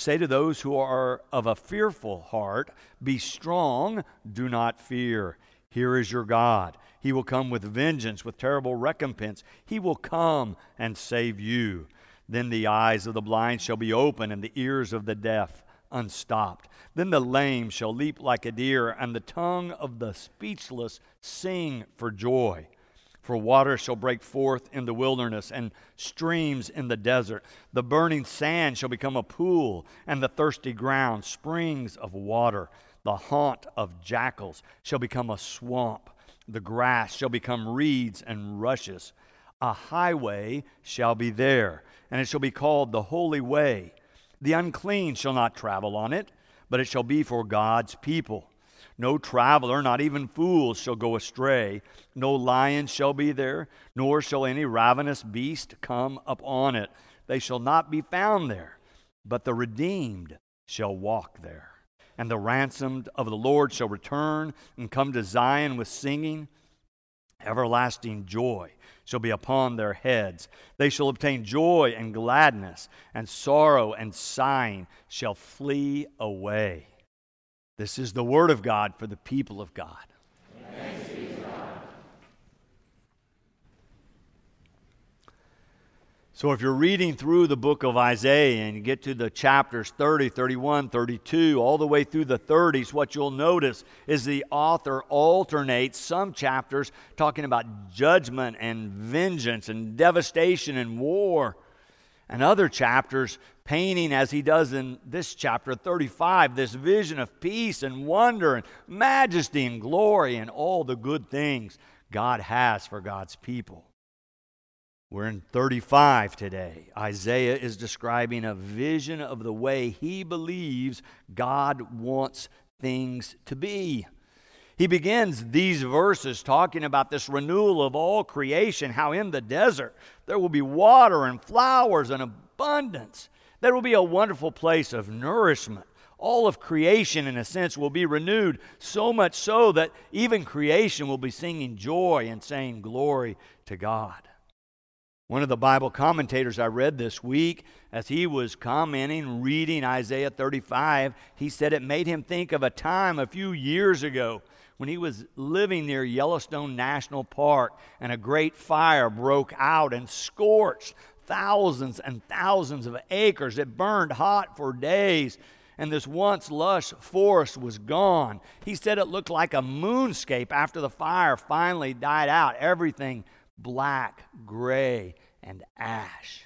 Say to those who are of a fearful heart, Be strong, do not fear. Here is your God. He will come with vengeance, with terrible recompense. He will come and save you. Then the eyes of the blind shall be open, and the ears of the deaf unstopped. Then the lame shall leap like a deer, and the tongue of the speechless sing for joy. For water shall break forth in the wilderness and streams in the desert. The burning sand shall become a pool, and the thirsty ground springs of water. The haunt of jackals shall become a swamp. The grass shall become reeds and rushes. A highway shall be there, and it shall be called the Holy Way. The unclean shall not travel on it, but it shall be for God's people. No traveler, not even fools, shall go astray. No lion shall be there, nor shall any ravenous beast come upon it. They shall not be found there, but the redeemed shall walk there. And the ransomed of the Lord shall return and come to Zion with singing. Everlasting joy shall be upon their heads. They shall obtain joy and gladness, and sorrow and sighing shall flee away. This is the word of God for the people of God. So, if you're reading through the book of Isaiah and you get to the chapters 30, 31, 32, all the way through the 30s, what you'll notice is the author alternates some chapters talking about judgment and vengeance and devastation and war and other chapters painting, as he does in this chapter 35, this vision of peace and wonder and majesty and glory and all the good things God has for God's people. We're in 35 today. Isaiah is describing a vision of the way he believes God wants things to be. He begins these verses talking about this renewal of all creation, how in the desert there will be water and flowers and abundance. There will be a wonderful place of nourishment. All of creation, in a sense, will be renewed, so much so that even creation will be singing joy and saying glory to God. One of the Bible commentators I read this week, as he was commenting, reading Isaiah 35, he said it made him think of a time a few years ago when he was living near Yellowstone National Park and a great fire broke out and scorched thousands and thousands of acres. It burned hot for days and this once lush forest was gone. He said it looked like a moonscape after the fire finally died out. Everything black, gray, and ash.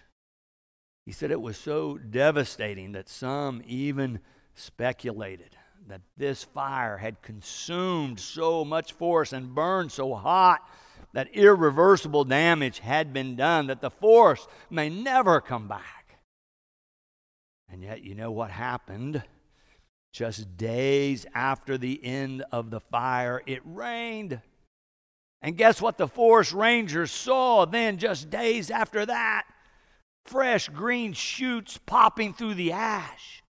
He said it was so devastating that some even speculated that this fire had consumed so much forest and burned so hot that irreversible damage had been done, that the force may never come back. And yet, you know what happened? Just days after the end of the fire, it rained. And guess what the forest rangers saw then, just days after that? Fresh green shoots popping through the ash.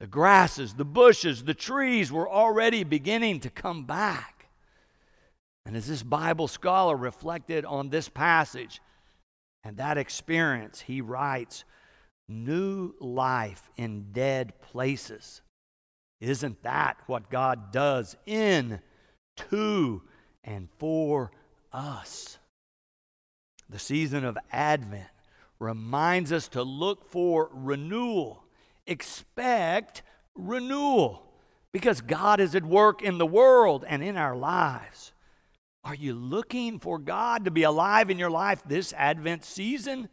The grasses, the bushes, the trees were already beginning to come back. And as this Bible scholar reflected on this passage and that experience, he writes, New life in dead places. Isn't that what God does in, to, and for us? The season of Advent reminds us to look for renewal expect renewal because God is at work in the world and in our lives. Are you looking for God to be alive in your life this Advent season?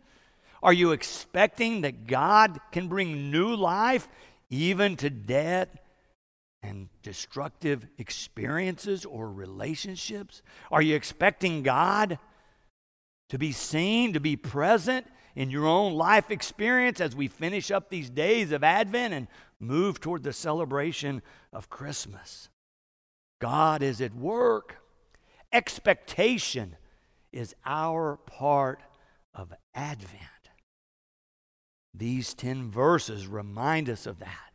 Are you expecting that God can bring new life even to death and destructive experiences or relationships? Are you expecting God to be seen, to be present in your own life experience as we finish up these days of Advent and move toward the celebration of Christmas. God is at work. Expectation is our part of Advent. These 10 verses remind us of that.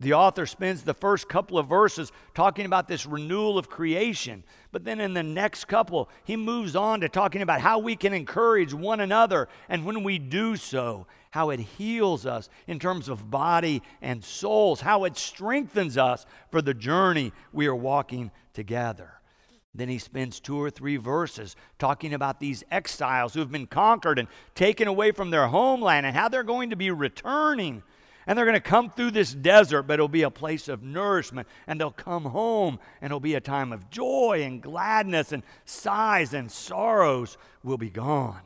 The author spends the first couple of verses talking about this renewal of creation. But then in the next couple, he moves on to talking about how we can encourage one another. And when we do so, how it heals us in terms of body and souls, how it strengthens us for the journey we are walking together. Then he spends two or three verses talking about these exiles who have been conquered and taken away from their homeland and how they're going to be returning. And they're going to come through this desert, but it'll be a place of nourishment. And they'll come home, and it'll be a time of joy and gladness, and sighs and sorrows will be gone.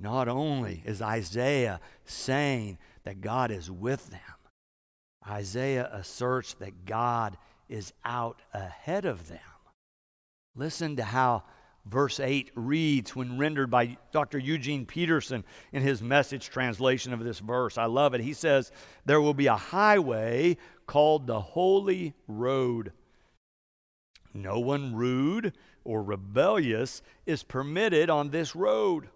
Not only is Isaiah saying that God is with them, Isaiah asserts that God is out ahead of them. Listen to how verse 8 reads when rendered by Dr. Eugene Peterson in his message translation of this verse. I love it. He says, There will be a highway called the Holy Road. No one rude or rebellious is permitted on this road.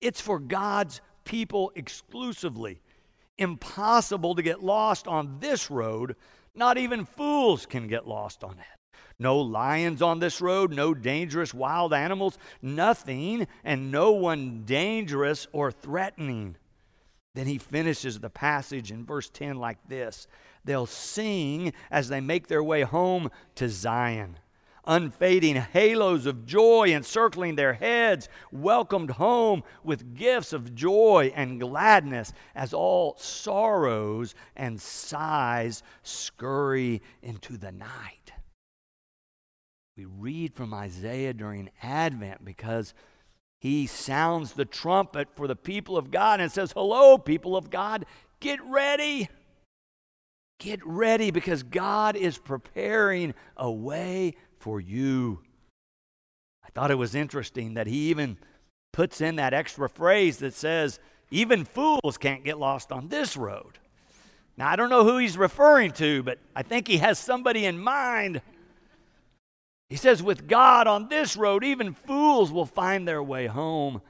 It's for God's people exclusively. Impossible to get lost on this road. Not even fools can get lost on it. No lions on this road, no dangerous wild animals, nothing, and no one dangerous or threatening. Then he finishes the passage in verse 10 like this They'll sing as they make their way home to Zion. Unfading halos of joy encircling their heads, welcomed home with gifts of joy and gladness as all sorrows and sighs scurry into the night. We read from Isaiah during Advent because he sounds the trumpet for the people of God and says, Hello, people of God, get ready. Get ready because God is preparing a way for you. I thought it was interesting that he even puts in that extra phrase that says, Even fools can't get lost on this road. Now, I don't know who he's referring to, but I think he has somebody in mind he says, with God on this road, even fools will find their way home.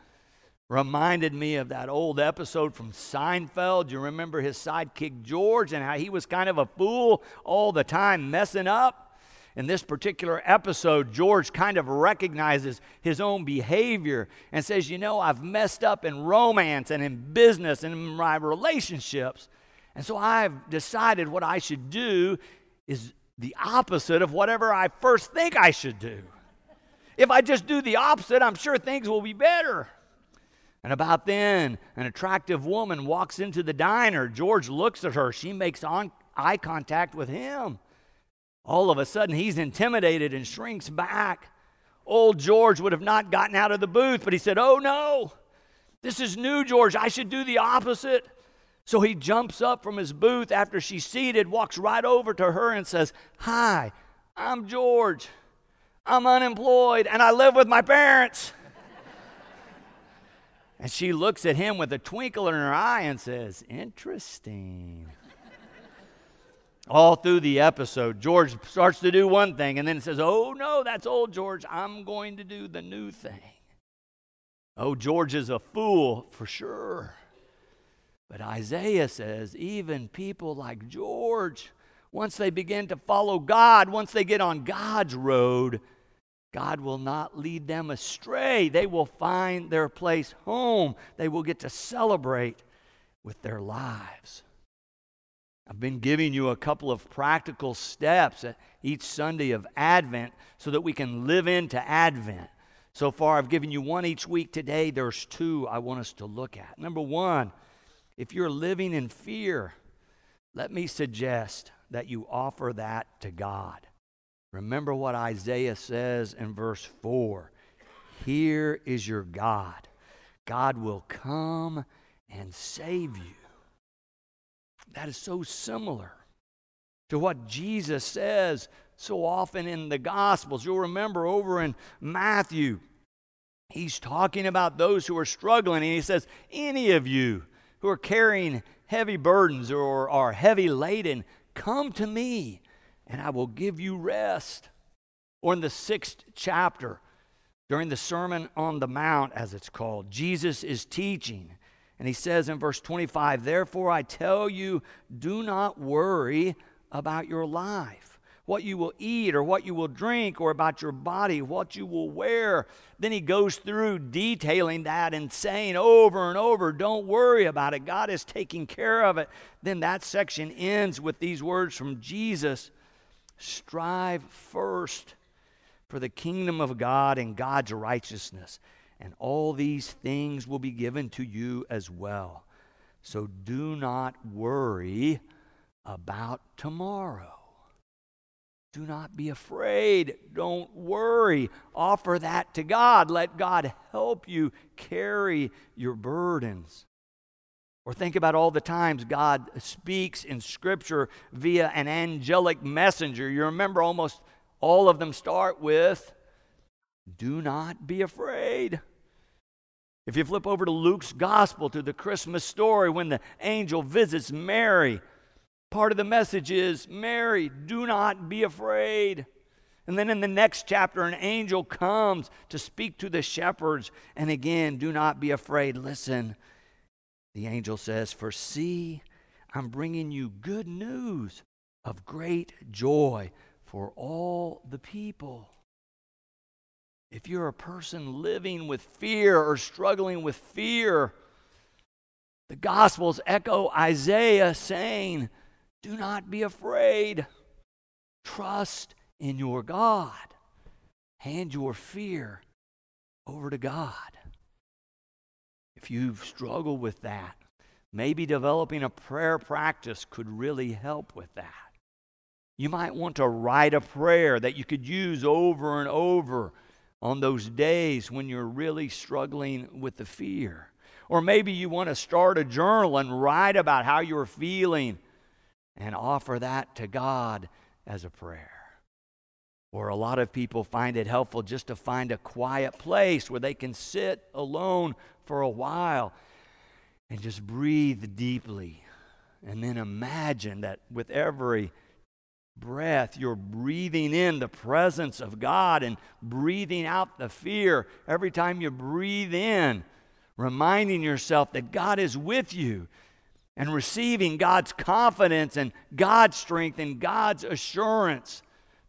Reminded me of that old episode from Seinfeld. You remember his sidekick George and how he was kind of a fool all the time, messing up? In this particular episode, George kind of recognizes his own behavior and says, You know, I've messed up in romance and in business and in my relationships. And so I've decided what I should do is the opposite of whatever I first think I should do. If I just do the opposite, I'm sure things will be better. And about then, an attractive woman walks into the diner. George looks at her. She makes on, eye contact with him. All of a sudden, he's intimidated and shrinks back. Old George would have not gotten out of the booth, but he said, Oh no, this is new, George. I should do the opposite. So he jumps up from his booth after she's seated, walks right over to her, and says, Hi, I'm George. I'm unemployed and I live with my parents. and she looks at him with a twinkle in her eye and says, Interesting. All through the episode, George starts to do one thing and then says, Oh, no, that's old George. I'm going to do the new thing. Oh, George is a fool for sure. But Isaiah says even people like George, once they begin to follow God, once they get on God's road, God will not lead them astray. They will find their place home. They will get to celebrate with their lives. I've been giving you a couple of practical steps each Sunday of Advent so that we can live into Advent. So far, I've given you one each week. Today, there's two I want us to look at. Number one, if you're living in fear, let me suggest that you offer that to God. Remember what Isaiah says in verse 4 Here is your God. God will come and save you. That is so similar to what Jesus says so often in the Gospels. You'll remember over in Matthew, He's talking about those who are struggling, and he says, Any of you who are carrying heavy burdens or are heavy laden, come to me, and I will give you rest. Or in the sixth chapter, during the Sermon on the Mount, as it's called, Jesus is teaching. And he says in verse 25, Therefore I tell you, do not worry about your life, what you will eat or what you will drink, or about your body, what you will wear. Then he goes through detailing that and saying over and over, Don't worry about it. God is taking care of it. Then that section ends with these words from Jesus Strive first for the kingdom of God and God's righteousness, and all these things will be given to you as well. So do not worry about tomorrow. Do not be afraid. Don't worry. Offer that to God. Let God help you carry your burdens. Or think about all the times God speaks in Scripture via an angelic messenger. You remember almost all of them start with, Do not be afraid. If you flip over to Luke's gospel, to the Christmas story when the angel visits Mary, part of the message is, Mary, do not be afraid. And then in the next chapter, an angel comes to speak to the shepherds. And again, do not be afraid. Listen, the angel says, For see, I'm bringing you good news of great joy for all the people. If you're a person living with fear or struggling with fear, the Gospels echo Isaiah saying, Do not be afraid. Trust in your God. Hand your fear over to God. If you've struggled with that, maybe developing a prayer practice could really help with that. You might want to write a prayer that you could use over and over on those days when you're really struggling with the fear. Or maybe you want to start a journal and write about how you're feeling and offer that to God as a prayer. Or a lot of people find it helpful just to find a quiet place where they can sit alone for a while and just breathe deeply. And then imagine that with every breath, you're breathing in the presence of God and breathing out the fear. Every time you breathe in, reminding yourself that God is with you and receiving God's confidence and God's strength and God's assurance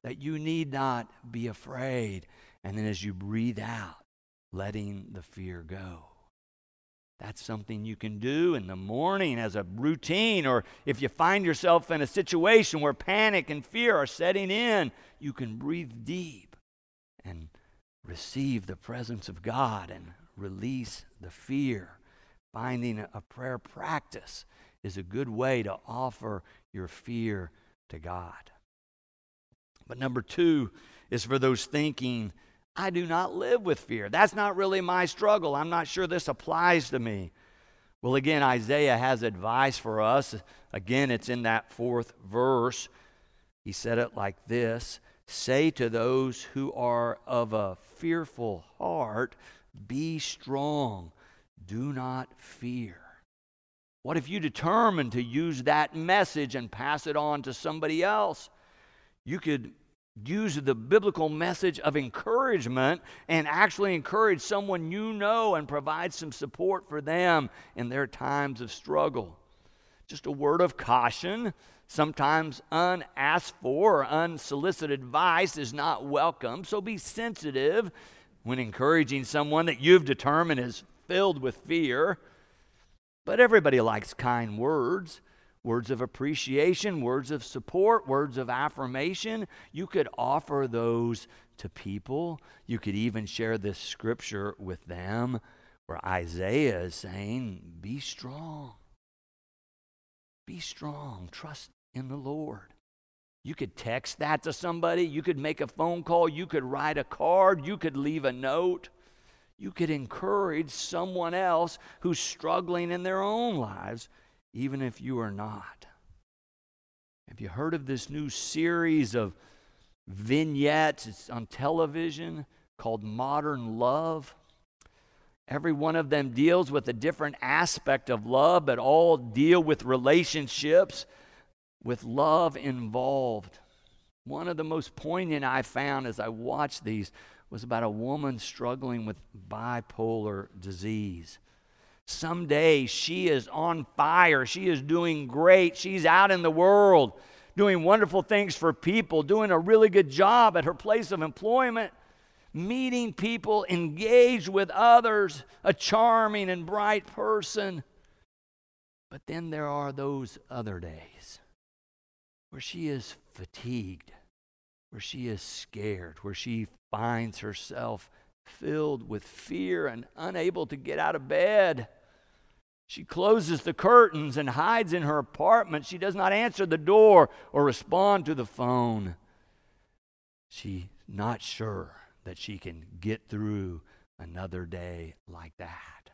that you need not be afraid. And then as you breathe out, letting the fear go. That's something you can do in the morning as a routine, or if you find yourself in a situation where panic and fear are setting in, you can breathe deep and receive the presence of God and release the fear. Finding a prayer practice is a good way to offer your fear to God. But number two is for those thinking, I do not live with fear. That's not really my struggle. I'm not sure this applies to me. Well, again, Isaiah has advice for us. Again, it's in that fourth verse. He said it like this Say to those who are of a fearful heart, Be strong, do not fear. What if you determine to use that message and pass it on to somebody else? You could use the biblical message of encouragement and actually encourage someone you know and provide some support for them in their times of struggle. Just a word of caution. Sometimes unasked for or unsolicited advice is not welcome, so be sensitive when encouraging someone that you've determined is filled with fear. But everybody likes kind words words of appreciation, words of support, words of affirmation. You could offer those to people. You could even share this scripture with them where Isaiah is saying, Be strong. Be strong. Trust in the Lord. You could text that to somebody. You could make a phone call. You could write a card. You could leave a note. You could encourage someone else who's struggling in their own lives even if you are not. Have you heard of this new series of vignettes? It's on television called Modern Love. Every one of them deals with a different aspect of love, but all deal with relationships with love involved. One of the most poignant I found as I watched these was about a woman struggling with bipolar disease. Someday she is on fire. She is doing great. She's out in the world doing wonderful things for people, doing a really good job at her place of employment, meeting people, engaged with others, a charming and bright person. But then there are those other days where she is fatigued, where she is scared, where she finds herself filled with fear and unable to get out of bed. She closes the curtains and hides in her apartment. She does not answer the door or respond to the phone. She's not sure that she can get through another day like that.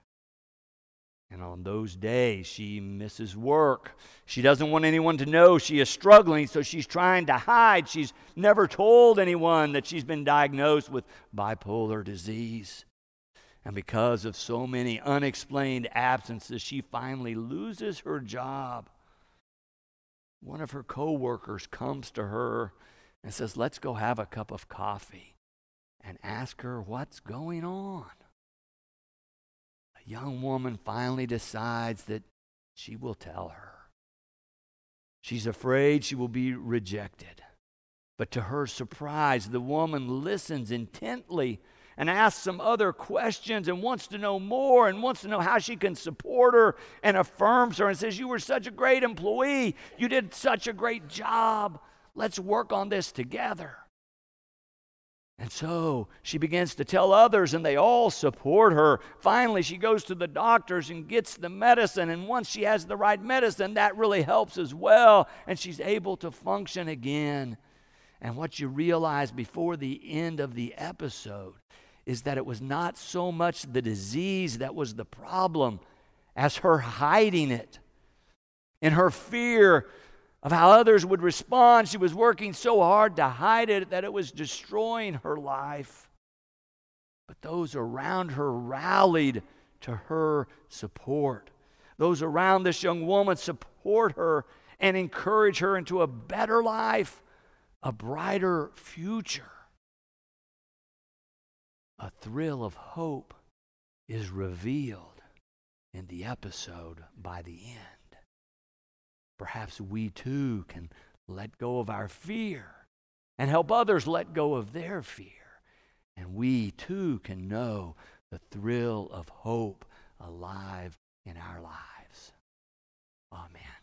And on those days, she misses work. She doesn't want anyone to know she is struggling, so she's trying to hide. She's never told anyone that she's been diagnosed with bipolar disease. And because of so many unexplained absences, she finally loses her job. One of her coworkers comes to her and says, Let's go have a cup of coffee and ask her what's going on young woman finally decides that she will tell her. She's afraid she will be rejected. But to her surprise, the woman listens intently and asks some other questions and wants to know more and wants to know how she can support her and affirms her and says, You were such a great employee. You did such a great job. Let's work on this together. And so she begins to tell others, and they all support her. Finally, she goes to the doctors and gets the medicine. And once she has the right medicine, that really helps as well. And she's able to function again. And what you realize before the end of the episode is that it was not so much the disease that was the problem as her hiding it. In her fear of how others would respond. She was working so hard to hide it that it was destroying her life. But those around her rallied to her support. Those around this young woman support her and encourage her into a better life, a brighter future. A thrill of hope is revealed in the episode by the end perhaps we too can let go of our fear and help others let go of their fear. And we too can know the thrill of hope alive in our lives. Amen.